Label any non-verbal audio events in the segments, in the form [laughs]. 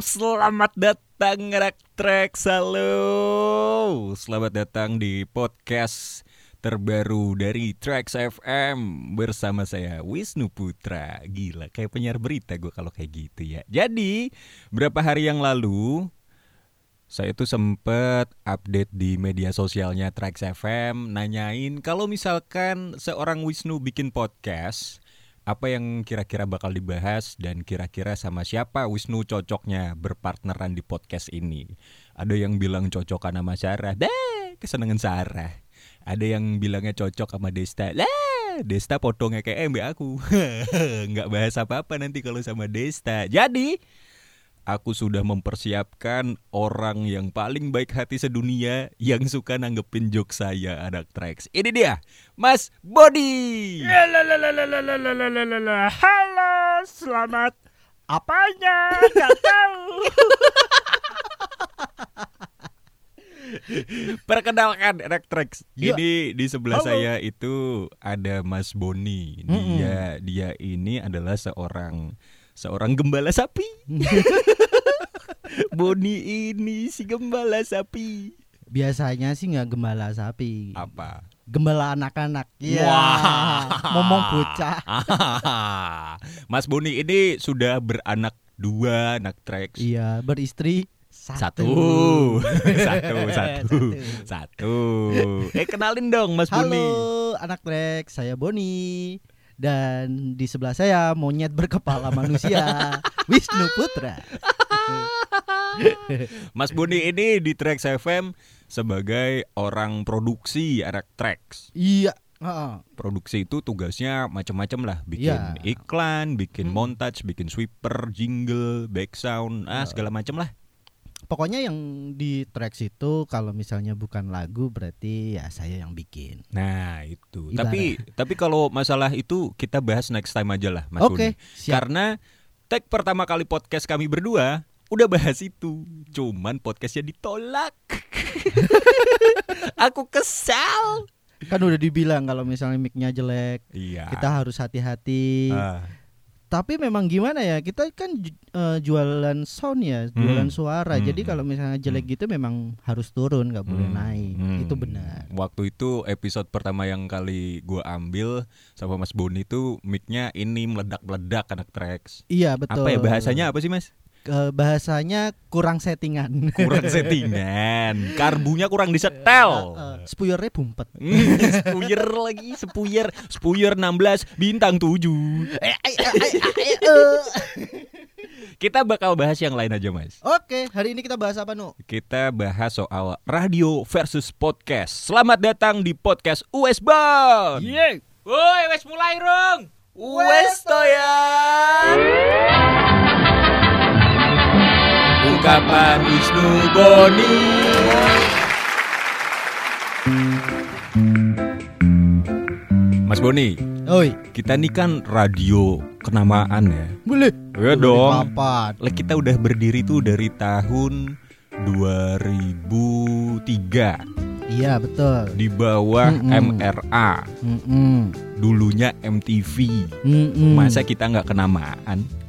Selamat datang Rak Track Halo. Selamat datang di podcast terbaru dari Trax FM Bersama saya Wisnu Putra. Gila kayak penyiar berita gue kalau kayak gitu ya. Jadi berapa hari yang lalu saya tuh sempet update di media sosialnya Trax FM nanyain kalau misalkan seorang Wisnu bikin podcast apa yang kira-kira bakal dibahas dan kira-kira sama siapa Wisnu cocoknya berpartneran di podcast ini. Ada yang bilang cocokan sama Sarah, deh kesenangan Sarah. Ada yang bilangnya cocok sama Desta, lah Desta potongnya kayak MB aku. [laughs] Nggak bahas apa-apa nanti kalau sama Desta. Jadi aku sudah mempersiapkan orang yang paling baik hati sedunia yang suka nanggepin joke saya anak Trax. Ini dia, Mas Body. Halo, selamat apanya? Gak tahu. Perkenalkan anak Trax. Ini di sebelah Halo. saya itu ada Mas Boni. Dia -hmm. dia ini adalah seorang seorang gembala sapi. [laughs] Boni ini si gembala sapi. Biasanya sih nggak gembala sapi, Apa? gembala anak-anak. Iya. Wah. Ngomong bocah. [laughs] Mas Boni ini sudah beranak dua anak tracks. Iya, beristri Satu. [laughs] satu. satu, satu, satu. Eh kenalin dong Mas Boni. Halo, anak trek, saya Boni. Dan di sebelah saya monyet berkepala manusia, [laughs] Wisnu Putra. [laughs] Mas Boni ini di Trax FM sebagai orang produksi anak tracks. Iya. Produksi itu tugasnya macam-macam lah, bikin Iya. iklan, bikin Hmm. montage, bikin sweeper, jingle, back sound, ah Iya. segala macam lah. Pokoknya yang di tracks itu kalau misalnya bukan lagu berarti ya saya yang bikin. Nah itu. Ibarat. Tapi tapi kalau masalah itu kita bahas next time aja lah, Mas Oke, siap. Karena tag pertama kali podcast kami berdua udah bahas itu. Cuman podcastnya ditolak. [laughs] Aku kesal. Kan udah dibilang kalau misalnya mic-nya jelek, Iya. kita harus hati-hati. Ah, Tapi memang gimana ya? Kita kan eh, jualan sound ya, Hmm. jualan suara. Hmm. Jadi kalau misalnya jelek gitu memang harus turun, nggak boleh Hmm, naik. hmm. Itu benar. Waktu itu episode pertama yang kali gua ambil sama Mas Boni itu mic-nya ini meledak-meledak anak tracks. Iya betul. Apa ya bahasanya apa sih Mas? Eh, bahasanya kurang settingan. Kurang settingan, [laughs] karbunya kurang disetel. Eh, spuyernya bumpet. [laughs] Hmm, sepuyer lagi, sepuyer, sepuyer 16 bintang 7. Eh, eh, eh. [laughs] Kita bakal bahas yang lain aja, Mas. Oke, hari ini kita bahas apa nu? Kita bahas soal radio versus podcast. Selamat datang di podcast US Bon. Iya. Woi, wes mulai, Rong. Wes ya. Ungkapan Wisnu Boni. Mas Boni, Oi, kita ini kan radio kenamaan ya. boleh. Ya dong. Papat. Lah, Kita udah berdiri tuh dari tahun 2003 Iya betul. di bawah Mm-mm. MRA, Mm-mm. dulunya MTV. Mm-mm. Masa kita nggak kenamaan?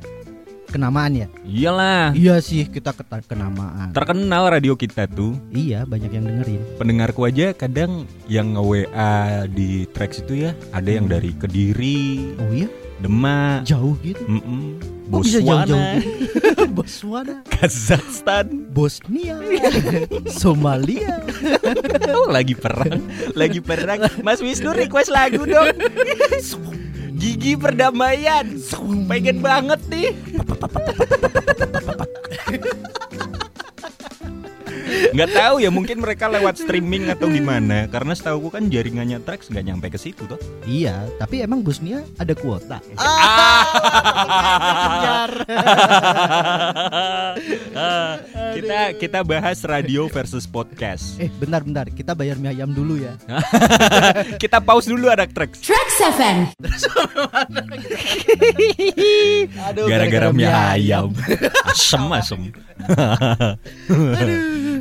Kenamaan ya? Iyalah, Iya sih kita keta- kenamaan. terkenal radio kita tuh. iya banyak yang dengerin. Pendengarku aja kadang yang nge-WA di tracks itu ya, ada yang Hmm. dari Kediri, Oh iya, Demak, jauh gitu. mm-mm, Oh, bisa jauh-jauh Botswana, gitu. [laughs] Botswana, Kazakhstan. Bosnia, Somalia. Oh, [laughs] lagi perang, lagi perang. Mas Wisnu request lagu dong. [laughs] Gigi perdamaian. Pengen banget nih. [laughs] Nggak tahu ya mungkin mereka lewat streaming atau gimana karena setahu kan jaringannya Trax nggak nyampe ke situ toh. iya, tapi emang Bosnia ada kuota. Ah, [laughs] kita kita bahas radio versus podcast. Eh, bentar-bentar, kita bayar mie ayam dulu ya. [laughs] kita pause dulu anak Trax. Trax FM. Aduh, Gara-gara mie ayam. Asem asem.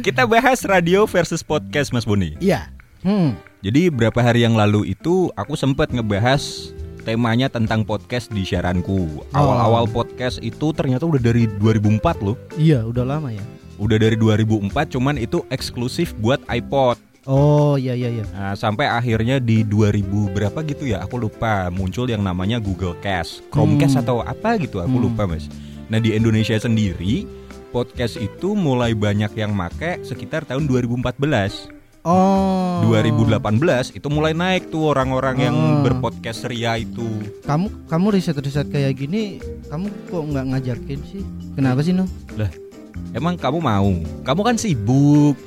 Kita bahas radio versus podcast Mas Boni. Iya. Hmm. Jadi berapa hari yang lalu itu aku sempat ngebahas temanya tentang podcast di siaranku. Awal-awal podcast itu ternyata udah dari 2004 loh. Iya, udah lama ya. Udah dari 2004 cuman itu eksklusif buat iPod. Oh, iya iya iya. Nah, sampai akhirnya di 2000 berapa gitu ya, aku lupa muncul yang namanya Google Cast, Chromecast Hmm. atau apa gitu, aku Hmm. lupa mas. Nah di Indonesia sendiri podcast itu mulai banyak yang make sekitar tahun 2014, Oh. 2018 itu mulai naik tuh orang-orang yang Oh. berpodcast ria itu. Kamu kamu riset-riset kayak gini, kamu kok nggak ngajakin sih? Kenapa sih, No? Emang kamu mau? Kamu kan sibuk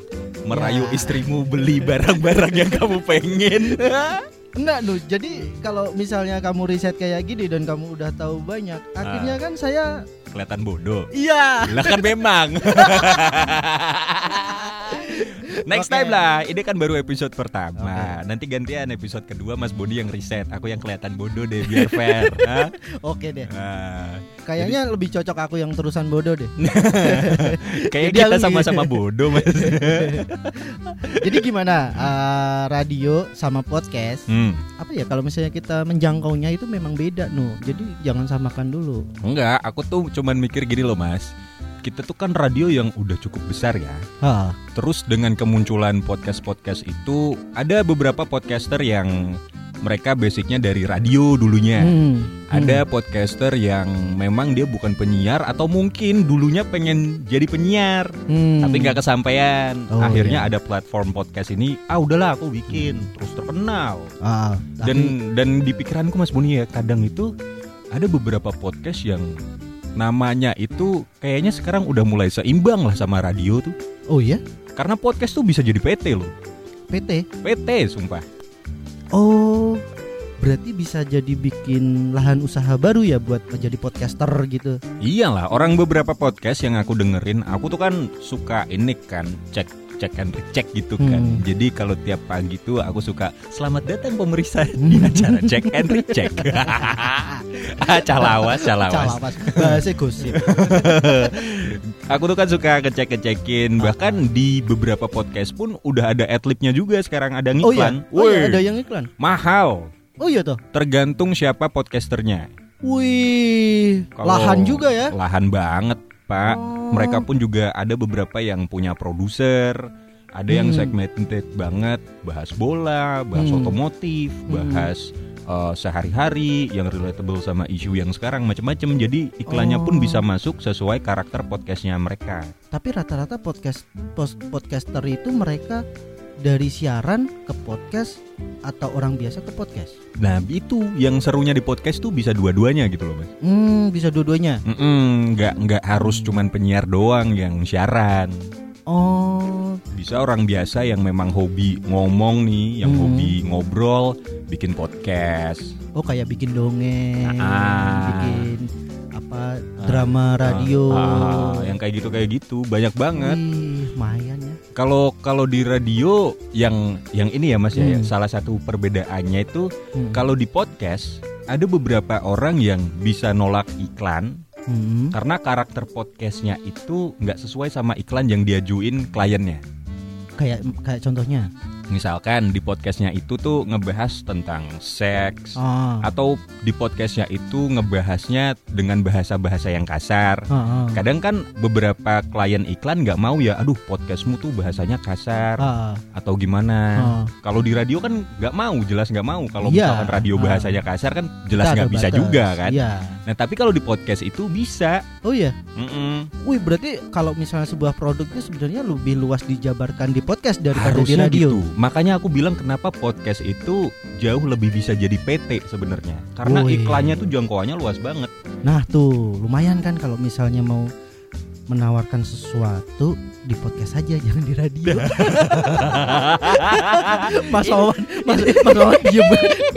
merayu Ya. istrimu beli barang-barang yang kamu pengen. [laughs] Enggak, Nu. Jadi kalau misalnya kamu riset kayak gini dan kamu udah tahu banyak, akhirnya kan saya Kelihatan bodoh. iya. Lah kan memang. [laughs] Next Oke. time lah. Ini kan baru episode pertama. Nanti gantian episode kedua Mas Bodi yang riset. Aku yang kelihatan bodoh deh biar fair. [laughs] Oke deh. Nah, Kayaknya lebih cocok aku yang terusan bodoh deh. [laughs] kayak Jadi kita sama-sama bodoh Mas. [laughs] Jadi gimana eh, radio sama podcast? Hmm. Apa ya kalau misalnya kita menjangkaunya itu memang beda, Nu. Jadi jangan samakan dulu. Enggak, aku tuh cuman mikir gini loh Mas. Kita tuh kan radio yang udah cukup besar ya. Hah. Terus dengan kemunculan podcast-podcast itu ada beberapa podcaster yang mereka basicnya dari radio dulunya. Hmm. Ada podcaster yang memang dia bukan penyiar atau mungkin dulunya pengen jadi penyiar Hmm. tapi nggak kesampaian. Oh, Akhirnya iya. ada platform podcast ini, ah udahlah aku bikin terus terkenal. Ah, Dan tapi- dan di pikiranku Mas Buni ya kadang itu ada beberapa podcast yang namanya itu kayaknya sekarang udah mulai seimbang lah sama radio tuh. oh ya, Karena podcast tuh bisa jadi PT loh. PT. PT sumpah. Oh, berarti bisa jadi bikin lahan usaha baru ya buat jadi podcaster gitu. Iyalah, orang beberapa podcast yang aku dengerin, aku tuh kan suka ini kan cek cek and recheck gitu kan. Hmm. Jadi kalau tiap pagi tuh aku suka selamat datang pemeriksa di acara cek and recheck. [laughs] ah, calawas, calawas. Calawas, bahasa gosip. [laughs] Aku tuh kan suka ngecek-ngecekin bahkan di beberapa podcast pun udah ada adlibnya juga sekarang ada Oh iya, ngiklan. oh iya Wih, ada yang iklan. mahal. Oh iya toh. Tergantung siapa podcasternya. Wih, lahan juga ya. Lahan banget, Pak. Oh. Mereka pun juga ada beberapa yang punya produser, ada yang Hmm. segmented banget, bahas bola, bahas Hmm. otomotif, Hmm. bahas uh, sehari-hari yang relatable sama isu yang sekarang macam-macam. Jadi iklannya pun Oh. bisa masuk sesuai karakter podcastnya mereka. Tapi rata-rata podcast pos- podcaster itu mereka dari siaran ke podcast atau orang biasa ke podcast. Nah itu yang serunya di podcast tuh bisa dua-duanya gitu loh mas. Hmm, bisa dua-duanya. Mm-mm, nggak nggak harus cuman penyiar doang yang siaran. Oh, Bisa orang biasa yang memang hobi ngomong nih, yang Hmm. hobi ngobrol, bikin podcast. oh kayak bikin dongeng, Ah. bikin apa drama radio. Ah, yang kayak gitu kayak gitu banyak banget. Ya. Kalau kalau di radio yang yang ini ya mas ya, Hmm. salah satu perbedaannya itu Hmm. kalau di podcast ada beberapa orang yang bisa nolak iklan Hmm. karena karakter podcastnya itu nggak sesuai sama iklan yang diajuin kliennya. kayak kayak contohnya. Misalkan di podcastnya itu tuh ngebahas tentang seks Ah. atau di podcastnya itu ngebahasnya dengan bahasa-bahasa yang kasar. Ah, ah. Kadang kan beberapa klien iklan nggak mau ya, aduh podcastmu tuh bahasanya kasar Ah. atau gimana. Ah. Kalau di radio kan nggak mau, jelas nggak mau. Kalau Iya. misalkan radio Ah. bahasanya kasar kan jelas nggak bisa batas. juga kan. Iya. Nah tapi kalau di podcast itu bisa. Oh iya. Mm-mm. Wih, berarti kalau misalnya sebuah produk itu sebenarnya lebih luas dijabarkan di podcast daripada di Harusnya radio. gitu. Makanya aku bilang kenapa podcast itu jauh lebih bisa jadi PT sebenarnya. Karena Wih. iklannya tuh jangkauannya luas banget. Nah, tuh lumayan kan kalau misalnya mau menawarkan sesuatu di podcast saja jangan di radio. [laughs] Mas Wawan, Mas, Mas Wawan diem.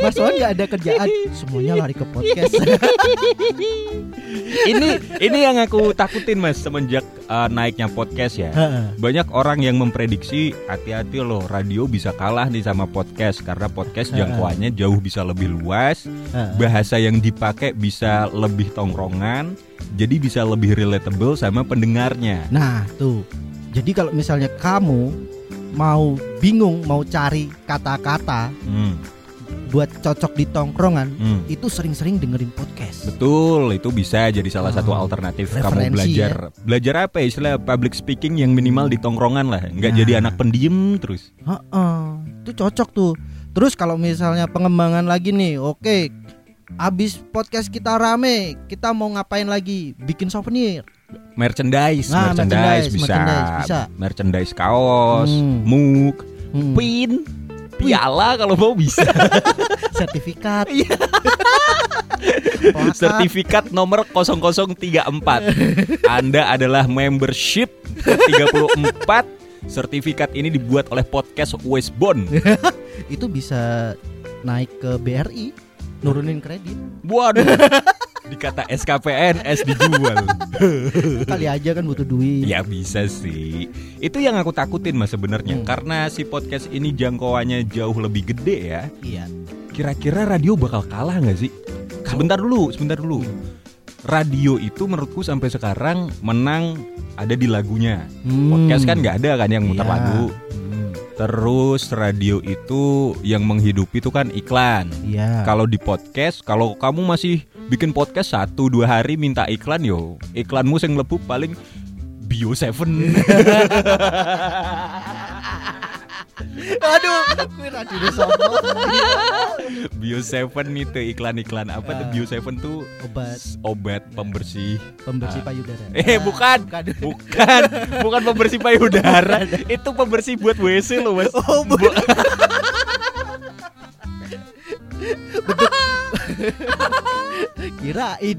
Mas Wawan nggak ada kerjaan, semuanya lari ke podcast. [laughs] ini ini yang aku takutin mas semenjak uh, naiknya podcast ya. Heeh. Banyak orang yang memprediksi hati-hati loh radio bisa kalah nih sama podcast karena podcast jangkauannya jauh bisa lebih luas, bahasa yang dipakai bisa lebih tongkrongan, jadi bisa lebih relatable sama pendengarnya. Nah, tuh. Jadi kalau misalnya kamu mau bingung mau cari kata-kata Hmm. buat cocok di tongkrongan Hmm. itu sering-sering dengerin podcast. Betul, itu bisa jadi salah satu Oh, alternatif kamu belajar belajar apa ya istilah public speaking yang minimal di tongkrongan lah, nggak Nah. jadi anak pendiam terus. Heeh, itu cocok tuh. Terus kalau misalnya pengembangan lagi nih, oke. Abis podcast kita rame, kita mau ngapain lagi? Bikin souvenir. Merchandise, Nah, merchandise, merchandise, bisa. merchandise, bisa. Merchandise kaos, Hmm. mug, Hmm, pin, piala kalau mau bisa. [laughs] sertifikat. Iya. Sertifikat nomor 0034. Anda adalah membership 34. Sertifikat ini dibuat oleh podcast Westbone. [laughs] itu bisa naik ke BRI, nurunin kredit. Waduh. [laughs] Dikata SKPNS dijual. [laughs] Kali aja kan butuh duit. Ya bisa sih. Itu yang aku takutin mas sebenarnya. Hmm. Karena si podcast ini jangkauannya jauh lebih gede ya. Iya. Kira-kira radio bakal kalah nggak sih? Sebentar dulu, sebentar dulu. Radio itu menurutku sampai sekarang menang ada di lagunya. Hmm. Podcast kan nggak ada kan yang muter Iya. lagu. Hmm. Terus radio itu yang menghidupi itu kan iklan. Iya. Kalau di podcast, kalau kamu masih bikin podcast satu dua hari minta iklan yo, iklanmu yang mlebu paling Bio Seven. [laughs] Aduh, radio sombong. Bio Seven itu iklan-iklan apa tuh Ah. Bio Seven tuh Obat obat pembersih. pembersih Ah. payudara. Eh bukan, Bukan. bukan, bukan pembersih payudara. itu pembersih buat WC loh mas. Oh, bu- Bu- [laughs] [laughs] Kirain.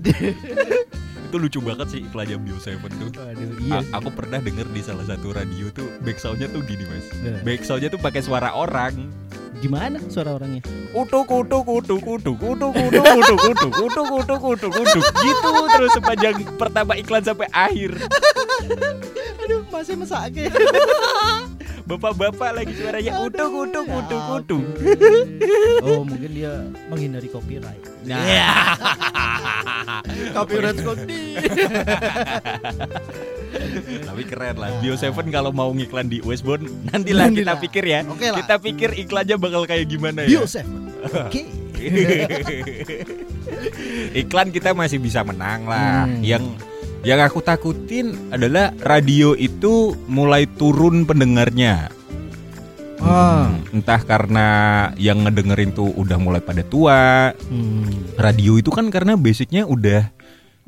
Itu lucu banget sih iklannya Bio Seven tuh. Aduh, iya. A- aku pernah denger di salah satu radio tuh backsoundnya tuh gini mas. Nah. Backsoundnya tuh pakai suara orang. Gimana suara orangnya? Utuk utuk utuk utuk utuk utuk utuk utuk utuk utuk utuk utuk gitu terus sepanjang pertama iklan sampai akhir. Aduh, masih mesake. Bapak-bapak lagi suaranya utuk utuk utuk utuk. Oh, mungkin dia menghindari copyright. Nah. [laughs] Copyright Skondi. Tapi keren lah. Bio Seven kalau mau ngiklan di Westbourne nantilah kita Nantilah. pikir ya. Oke lah. Kita pikir iklannya bakal kayak gimana ya. Bio Seven. Oke. [laughs] Iklan kita masih bisa menang lah. Hmm. Yang yang aku takutin adalah radio itu mulai turun pendengarnya. Ah. Hmm, entah karena yang ngedengerin tuh udah mulai pada tua. Hmm. Radio itu kan karena basicnya udah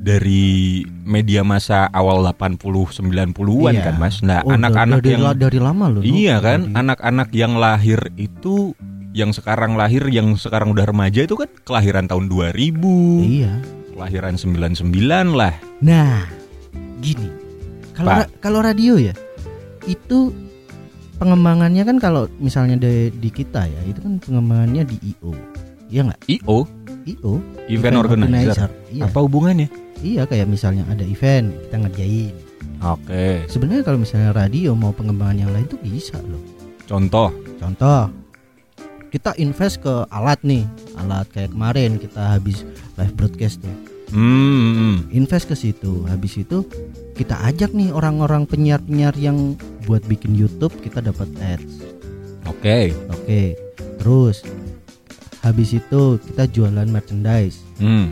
dari media masa awal 80 90-an Iya. kan Mas. Nah, Oh, anak-anak dari, yang dari lama loh. Iya kan, anak-anak yang lahir itu yang sekarang lahir yang sekarang udah remaja itu kan kelahiran tahun 2000, Iya. Kelahiran 99 lah. Nah, gini. Kalau ra- kalau radio ya itu pengembangannya kan kalau misalnya di, di kita ya itu kan pengembangannya di IO. Iya nggak? IO, IO event, organizer. Iya. Apa hubungannya? Iya kayak misalnya ada event kita ngerjain. Oke, Sebenarnya kalau misalnya radio mau pengembangan yang lain tuh bisa loh. contoh. Contoh kita invest ke alat nih, alat kayak kemarin kita habis live broadcast tuh. Hmm, hmm. invest ke situ. Habis itu kita ajak nih orang-orang penyiar-penyiar yang buat bikin YouTube kita dapat ads. oke. Oke. Terus habis itu kita jualan merchandise. Hmm.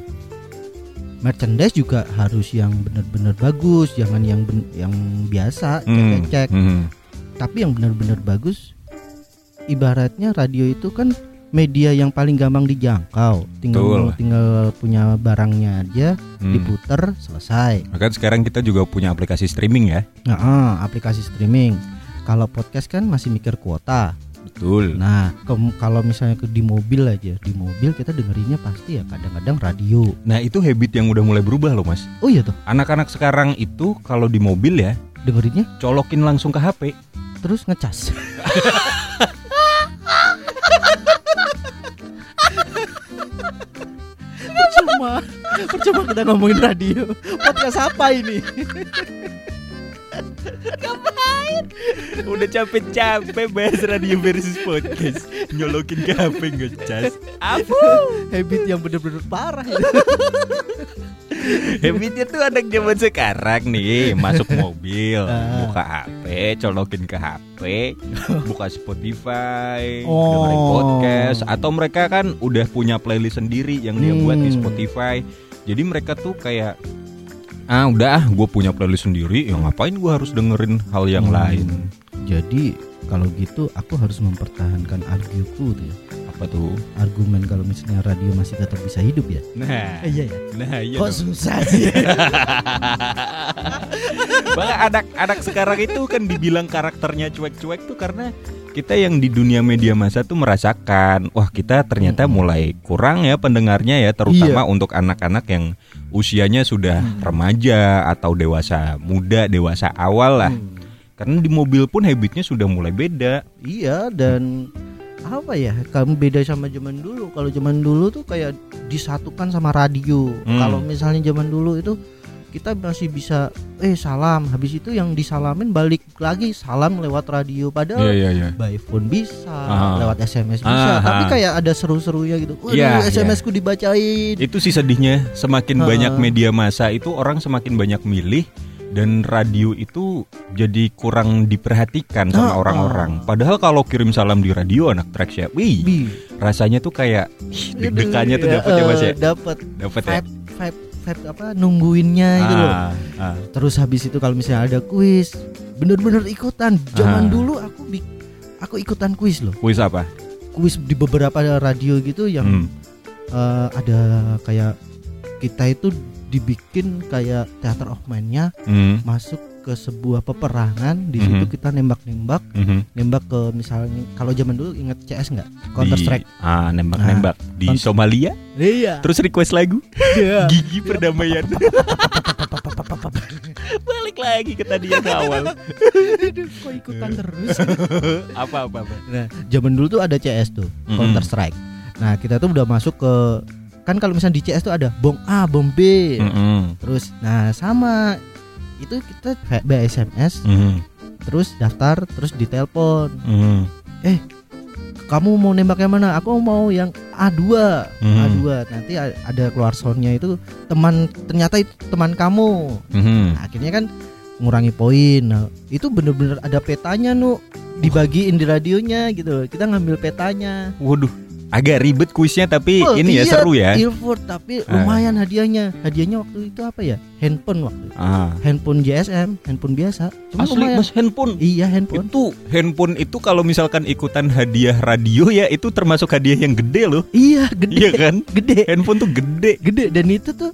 Merchandise juga harus yang benar-benar bagus, jangan yang ben- yang biasa Hmm. cek-cek. Hmm. Tapi yang benar-benar bagus. Ibaratnya radio itu kan media yang paling gampang dijangkau. Tinggal Betul. tinggal punya barangnya aja, Hmm. diputer, selesai. Bahkan sekarang kita juga punya aplikasi streaming ya. Nah, ah, aplikasi streaming. Kalau podcast kan masih mikir kuota. Betul. Nah, ke- kalau misalnya ke di mobil aja, di mobil kita dengerinnya pasti ya kadang-kadang radio. Nah, itu habit yang udah mulai berubah loh, Mas. Oh iya tuh, Anak-anak sekarang itu kalau di mobil ya, dengerinnya colokin langsung ke HP. terus ngecas. [laughs] percuma, percuma kita ngomongin radio. Podcast apa ini? Udah capek-capek bahas radio versus podcast Nyolokin ke HP ngecas Apa? Habit yang bener-bener parah. ya. Habitnya tuh anak zaman sekarang nih Masuk mobil Ah. Buka HP Colokin ke HP Buka Spotify Oh. Dengerin podcast Atau mereka kan udah punya playlist sendiri Yang dia buat di Hmm. Spotify Jadi mereka tuh kayak Ah udah gue punya playlist sendiri Ya ngapain gue harus dengerin hal yang Hmm. lain Jadi kalau gitu aku harus mempertahankan arguku tuh ya. Apa tuh Argumen kalau misalnya radio masih tetap bisa hidup ya. Nah Iya ya. Nah iya Kok dong. susah [laughs] sih? Bang anak-anak sekarang itu kan dibilang karakternya cuek-cuek tuh karena kita yang di dunia media massa tuh merasakan wah kita ternyata mulai kurang ya pendengarnya ya terutama untuk anak-anak yang usianya sudah remaja atau dewasa muda dewasa awal lah Hmm. karena di mobil pun habitnya sudah mulai beda Iya dan apa ya? Kamu beda sama zaman dulu. Kalau zaman dulu tuh kayak disatukan sama radio. Hmm. Kalau misalnya zaman dulu itu kita masih bisa eh salam. Habis itu yang disalamin balik lagi salam lewat radio. Padahal iya iya by phone bisa Ah. lewat SMS bisa. Ah, tapi ah. kayak ada seru-serunya gitu. Waduh Iya, SMS ku dibacain. Itu sih sedihnya semakin Ha. banyak media massa itu orang semakin banyak milih dan radio itu jadi kurang diperhatikan sama Ha, orang-orang. Padahal kalau kirim salam di radio anak track ya, wih, rasanya tuh kayak deg-degannya tuh dapet ya mas ya, dapat dapet ya. vibe vibe vibe apa nungguinnya gitu loh Ah, ah. terus habis itu kalau misalnya ada kuis bener-bener ikutan zaman Ah. dulu aku aku ikutan kuis loh Kuis apa? kuis di beberapa radio gitu Hmm. yang eh, ada kayak kita itu dibikin kayak theater of mind-nya Hmm. masuk ke sebuah peperangan di situ Mhm. kita nembak-nembak Mhm. nembak ke misalnya kalau zaman dulu inget CS nggak Counter Di- Strike Ah, nembak-nembak di Counter- Somalia. iya Terus request lagu iya Gigi Perdamaian. [laughs] Balik lagi ke tadi yang awal. [laughs] kok ikutan terus [laughs] apa apa apa. nah zaman dulu tuh ada CS tuh Mhm. Counter Strike nah kita tuh udah masuk ke kan kalau misalnya di CS tuh ada bom A bom B Mm-mm. terus nah sama itu kita kayak by SMS Mhm. terus daftar terus ditelepon. Mhm. kamu mau nembak yang mana? Aku mau yang A2 Mhm. A2 nanti ada keluar soundnya itu teman ternyata itu teman kamu. Mhm. Nah, akhirnya kan ngurangi poin. Nah, itu bener-bener ada petanya nu. Dibagiin di radionya gitu. Kita ngambil petanya. Waduh, agak ribet kuisnya tapi Oh, ini ya iya, seru ya. Ilford tapi Ah. lumayan hadiahnya hadiahnya waktu itu apa ya handphone waktu itu. Ah. handphone GSM handphone biasa cuma Asli lumayan mas handphone. iya handphone Itu handphone itu kalau misalkan ikutan hadiah radio ya itu termasuk hadiah yang gede loh. iya gede Iya kan? gede Handphone tuh gede. gede dan itu tuh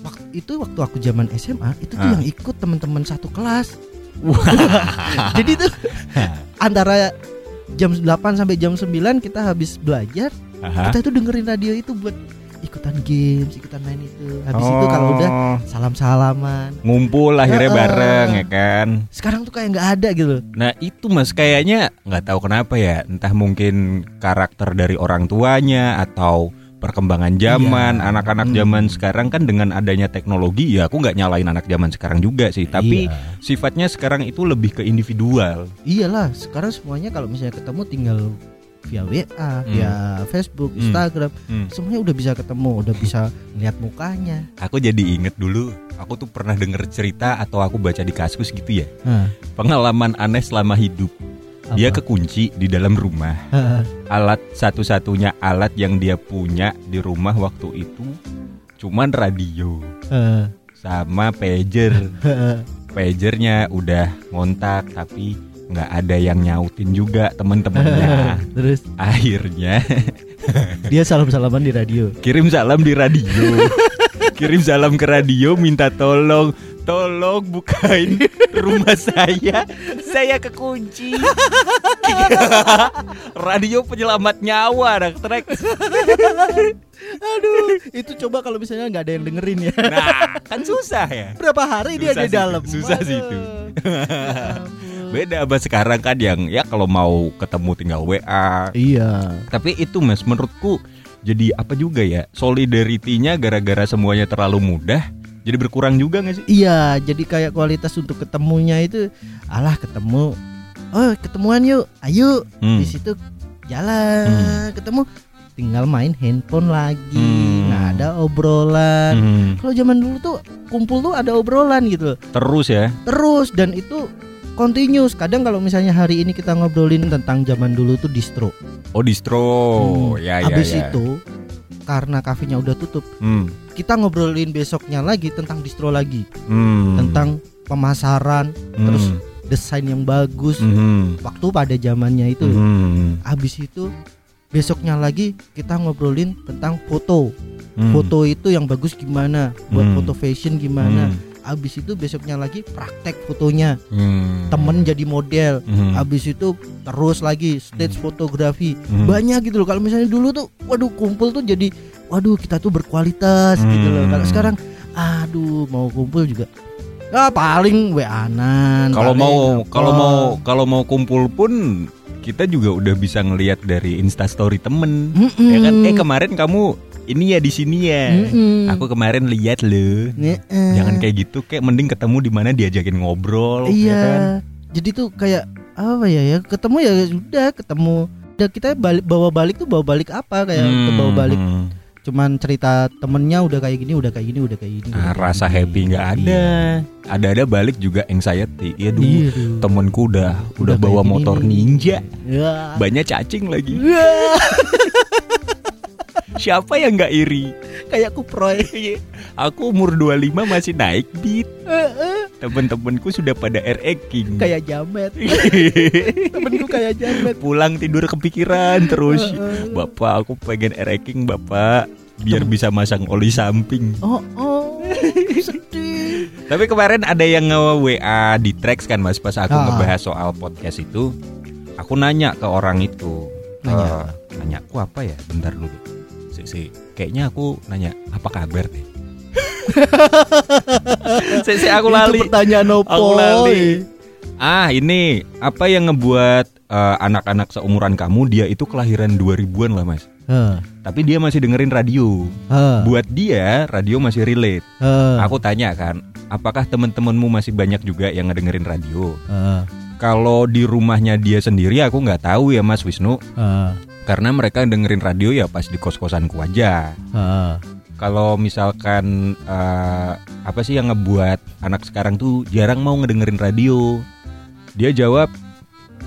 waktu itu waktu aku zaman SMA itu tuh Ah. yang ikut teman-teman satu kelas [laughs] jadi tuh [laughs] antara jam 8 sampai jam 9 kita habis belajar Aha. kita itu dengerin radio itu buat ikutan games ikutan main itu habis itu kalau udah Oh. salam salaman ngumpul akhirnya Heeh. bareng ya kan. sekarang tuh kayak nggak ada gitu Nah itu mas kayaknya nggak tahu kenapa ya entah mungkin karakter dari orang tuanya atau perkembangan zaman Iya. anak-anak Hmm. zaman sekarang kan dengan adanya teknologi ya aku nggak nyalain anak zaman sekarang juga sih tapi Iya. sifatnya sekarang itu lebih ke individual iyalah sekarang semuanya kalau misalnya ketemu tinggal via WA via Facebook Hmm. Instagram Hmm. semuanya udah bisa ketemu udah bisa lihat mukanya aku jadi inget dulu aku tuh pernah denger cerita atau aku baca di kasus gitu ya Nah, pengalaman aneh selama hidup dia kekunci di dalam rumah. [laughs] Alat satu-satunya alat yang dia punya di rumah waktu itu cuman radio. Sama pager. [laughs] Pagernya udah ngontak tapi nggak ada yang nyautin juga temen-temennya [laughs] terus? Akhirnya dia salam salaman di radio? Kirim salam di radio. Kirim salam ke radio minta tolong tolong bukain [laughs] rumah saya. Saya kekunci. [laughs] Radio penyelamat nyawa anak trek [laughs] aduh itu coba kalau misalnya nggak ada yang dengerin ya. Nah kan susah ya. Berapa hari dia Susah di sih dalam? susah sih itu. Beda sama sekarang kan yang ya kalau mau ketemu tinggal WA iya. Tapi itu mas menurutku jadi apa juga ya? Solidarity-nya gara-gara semuanya terlalu mudah jadi berkurang juga gak sih? iya jadi kayak kualitas untuk ketemunya itu alah ketemu oh ketemuan yuk ayo Hmm. di situ jalan ketemu tinggal main handphone lagi Hmm. nah ada obrolan. Hmm. Kalau zaman dulu tuh kumpul tuh ada obrolan gitu. Terus ya. Terus dan itu continuous. Kadang kalau misalnya hari ini kita ngobrolin tentang zaman dulu tuh distro. Oh distro. Hmm. Ya ya Habis ya. itu karena kafenya udah tutup, Hmm. kita ngobrolin besoknya lagi tentang distro lagi, Hmm. tentang pemasaran, Hmm. terus desain yang bagus. Hmm. Waktu pada zamannya itu. Hmm. Habis itu besoknya lagi kita ngobrolin tentang foto. Hmm. Foto itu yang bagus gimana, buat Hmm. foto fashion gimana. Hmm. Habis itu besoknya lagi praktek fotonya. Hmm. Temen jadi model. Hmm. Habis itu terus lagi stage Hmm. fotografi. Hmm. Banyak gitu loh. Kalau misalnya dulu tuh waduh kumpul tuh jadi waduh kita tuh berkualitas gitu loh. Hmm. Kalau sekarang aduh mau kumpul juga Ya paling WA-an. Kalau mau kalau mau kalau mau kumpul pun kita juga udah bisa ngelihat dari instastory temen Mm-mm. ya kan eh kemarin kamu ini ya di sini ya Mm-mm. aku kemarin lihat loh Nge-eh. jangan kayak gitu kayak mending ketemu di mana diajakin ngobrol ya Iya. kan? Jadi tuh kayak apa ya ya ketemu ya sudah ketemu. Udah kita balik bawa balik tuh bawa balik apa kayak ke bawa balik Hmm. cuman cerita temennya udah kayak gini udah kayak gini udah kayak gini. Ah, kayak rasa gini. happy nggak ada ada-ada balik juga anxiety ya dulu Iya, duh. temenku udah udah, Udah bawa gini motor nih. ninja Ya. banyak cacing lagi Ya, [laughs] siapa yang nggak iri? Kayak kuproy. aku umur 25 masih naik beat. Temen-temenku sudah pada King kayak jamet. [laughs] Temenku kayak jamet. pulang tidur kepikiran terus. Bapak aku pengen King bapak. Biar bisa masang oli samping. Oh, oh. Sedih. tapi kemarin ada yang nge WA di tracks kan mas? Pas aku Ah. ngebahas soal podcast itu aku nanya ke orang itu. Nanya. Eh, nanya aku apa ya? Bentar dulu si, si. kayaknya aku nanya apa kabar deh [laughs] si, si, aku Itu lali pertanyaan opo. Aku lali. Ah ini apa yang ngebuat eh, anak-anak seumuran kamu dia itu kelahiran 2000-an lah mas. Heh, Tapi dia masih dengerin radio. heh, Buat dia radio masih relate. heh, Aku tanya kan, apakah temen-temenmu masih banyak juga yang ngedengerin radio? Kalau di rumahnya dia sendiri aku nggak tahu ya Mas Wisnu, karena mereka dengerin radio ya pas di kos-kosanku aja. heh. Kalau misalkan eh, apa sih yang ngebuat anak sekarang tuh jarang mau ngedengerin radio? Dia jawab,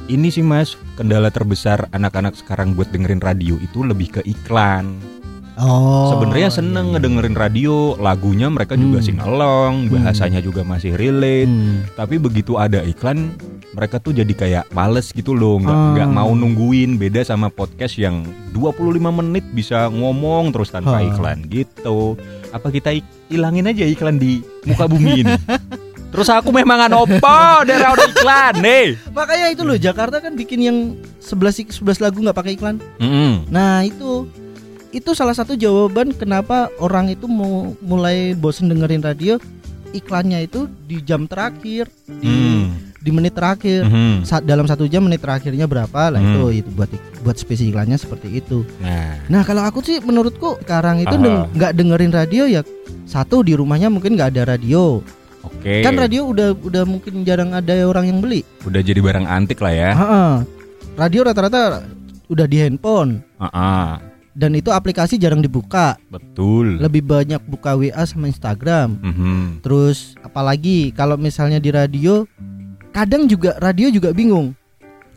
ini sih mas kendala terbesar anak-anak sekarang buat dengerin radio itu lebih ke iklan. Oh. Sebenarnya iya, seneng iya. ngedengerin radio, lagunya mereka juga Hmm. singalong, bahasanya juga masih relate. Hmm. Tapi begitu ada iklan, mereka tuh jadi kayak males gitu loh, nggak Ah. nggak mau nungguin. Beda sama podcast yang 25 menit bisa ngomong terus tanpa Ah. iklan gitu. Apa kita ik- ilangin aja iklan di muka bumi ini? [laughs] terus aku memang opo daerah udah iklan nih. Makanya itu loh Jakarta kan bikin yang 11 ik- 11 lagu nggak pakai iklan. Mm-mm. Nah, itu itu salah satu jawaban kenapa orang itu mau mulai bosen dengerin radio iklannya itu di jam terakhir di, Mm. Di menit terakhir Mhm. Sa- dalam satu jam menit terakhirnya berapa lah Hmm. itu itu buat buat spesi iklannya seperti itu Nah, nah kalau aku sih menurutku sekarang itu Aha. deng- nggak dengerin radio ya satu di rumahnya mungkin nggak ada radio oke. kan radio udah udah mungkin jarang ada orang yang beli Udah jadi barang antik lah ya. Ha-ha. radio rata-rata udah di handphone Ah, dan itu aplikasi jarang dibuka betul. lebih banyak buka WA sama Instagram Mhm. terus apalagi kalau misalnya di radio kadang juga radio juga bingung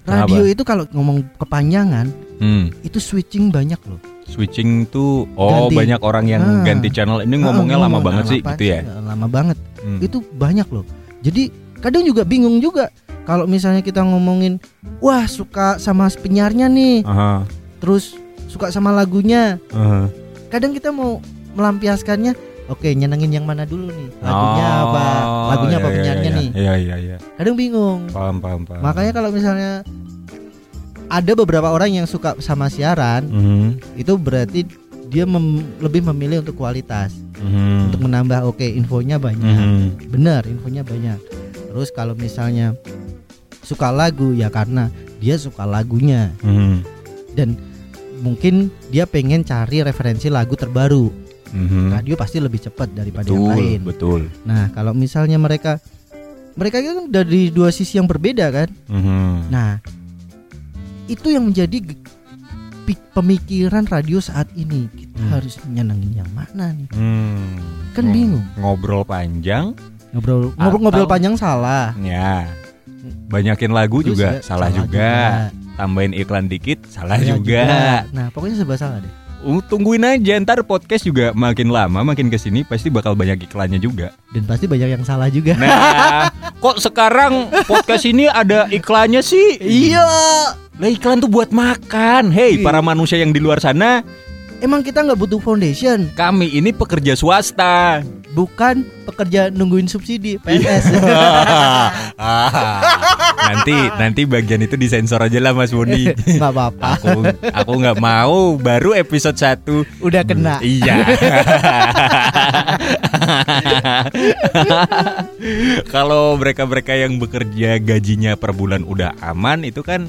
radio itu kalau ngomong kepanjangan Hmm. itu switching banyak loh Switching tuh oh Ganti. banyak orang yang Ah. ganti channel ini ngomongnya Ah, lama ngomong banget sih gitu ya. lama banget Hmm. itu banyak loh jadi kadang juga bingung juga kalau misalnya kita ngomongin wah suka sama penyiarnya nih Aha, terus suka sama lagunya aha. kadang kita mau melampiaskannya oke nyenengin yang mana dulu nih? Lagunya Oh, apa? Lagunya iya, apa iya, penyiarnya iya. nih? Iya iya iya. kadang bingung. Paham paham paham. makanya kalau misalnya ada beberapa orang yang suka sama siaran Mhm, itu berarti dia mem- lebih memilih untuk kualitas. Mhm, untuk menambah oke infonya banyak. Mhm. benar infonya banyak. Terus kalau misalnya suka lagu ya karena dia suka lagunya. Mhm, dan mungkin dia pengen cari referensi lagu terbaru mhm. radio pasti lebih cepat daripada yang Betul lain betul. nah kalau misalnya mereka mereka kan dari dua sisi yang berbeda kan Mhm. nah itu yang menjadi pemikiran radio saat ini kita Hmm. harus nyenengin yang mana nih Hmm. Kan bingung. Ngobrol panjang, ngobrol ngobrol ngobrol panjang salah ya. Banyakin lagu Terus juga ya, salah, juga. Tambahin iklan dikit salah Salah juga. nah pokoknya serba salah deh tungguin aja ntar podcast juga makin lama makin ke sini pasti bakal banyak iklannya juga. dan pasti banyak yang salah juga Nah, [laughs] kok sekarang podcast ini ada iklannya sih? iya Lah iklan tuh buat makan. Hei, Iya. para manusia yang di luar sana, emang kita nggak butuh foundation kami ini pekerja swasta. bukan pekerja nungguin subsidi PNS [laughs] [laughs] Ah, nanti nanti bagian itu disensor aja lah Mas Boni. [laughs] nggak apa-apa aku aku nggak mau baru episode 1 udah kena Iya. [laughs] Kalau mereka-mereka yang bekerja gajinya per bulan udah aman itu kan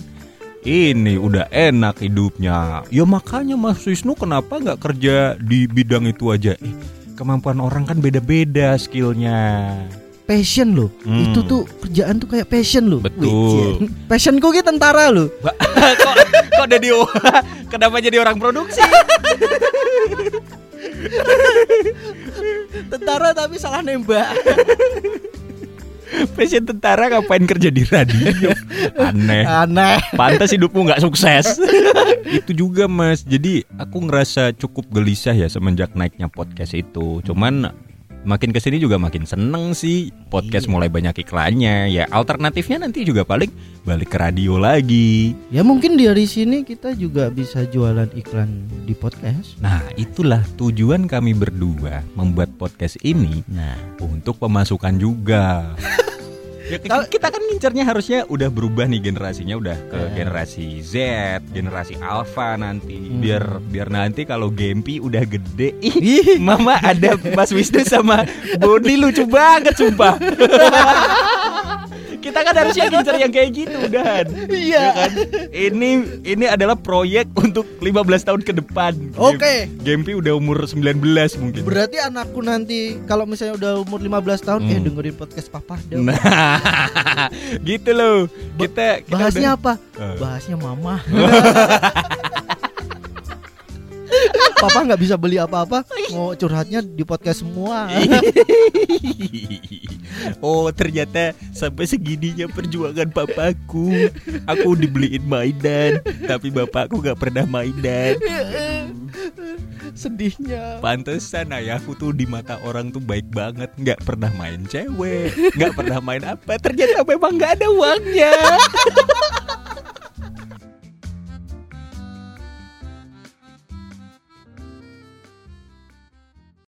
ini udah enak hidupnya. Ya makanya Mas Wisnu kenapa nggak kerja di bidang itu aja? Eh, kemampuan orang kan beda-beda skillnya. Passion loh Hmm. itu tuh kerjaan tuh kayak passion loh Betul. Wih, passionku ki tentara loh [laughs] kok kok jadi [laughs] kenapa jadi orang produksi? [laughs] tentara tapi salah nembak Passion tentara ngapain kerja di radio? Aneh. aneh Pantas hidupmu nggak sukses. itu juga mas. Jadi aku ngerasa cukup gelisah ya semenjak naiknya podcast itu. Cuman makin ke sini juga makin seneng sih. Podcast Iya. mulai banyak iklannya. Ya alternatifnya nanti juga paling balik ke radio lagi. ya mungkin dari sini kita juga bisa jualan iklan di podcast Nah itulah tujuan kami berdua membuat podcast ini nah untuk pemasukan juga. [laughs] Ya, kita, kan ngincernya harusnya udah berubah nih generasinya udah ke Ya. generasi Z, generasi Alpha nanti. Hmm. Biar biar nanti kalau Gempi udah gede, ih, Ih, Mama ada Mas Wisnu sama Boni lucu banget sumpah. [laughs] kita kan harusnya ngincer yang kayak gitu udahan. Iya. Ya kan? Ini ini adalah proyek untuk 15 tahun ke depan. Oke. Gempi udah umur 19 mungkin. berarti anakku nanti kalau misalnya udah umur 15 tahun eh Hmm. dengerin podcast papa dong Nah, [laughs] gitu loh. Kita, kita bahasnya udah- apa Eh. bahasnya mama [laughs] Papa nggak bisa beli apa-apa, mau curhatnya di podcast semua. [laughs] oh, ternyata sampai segininya perjuangan papaku. Aku dibeliin mainan, tapi bapakku gak pernah mainan. Sedihnya. Pantesan ayahku tuh di mata orang tuh baik banget, nggak pernah main cewek, nggak pernah main apa. Ternyata memang nggak ada uangnya. [laughs]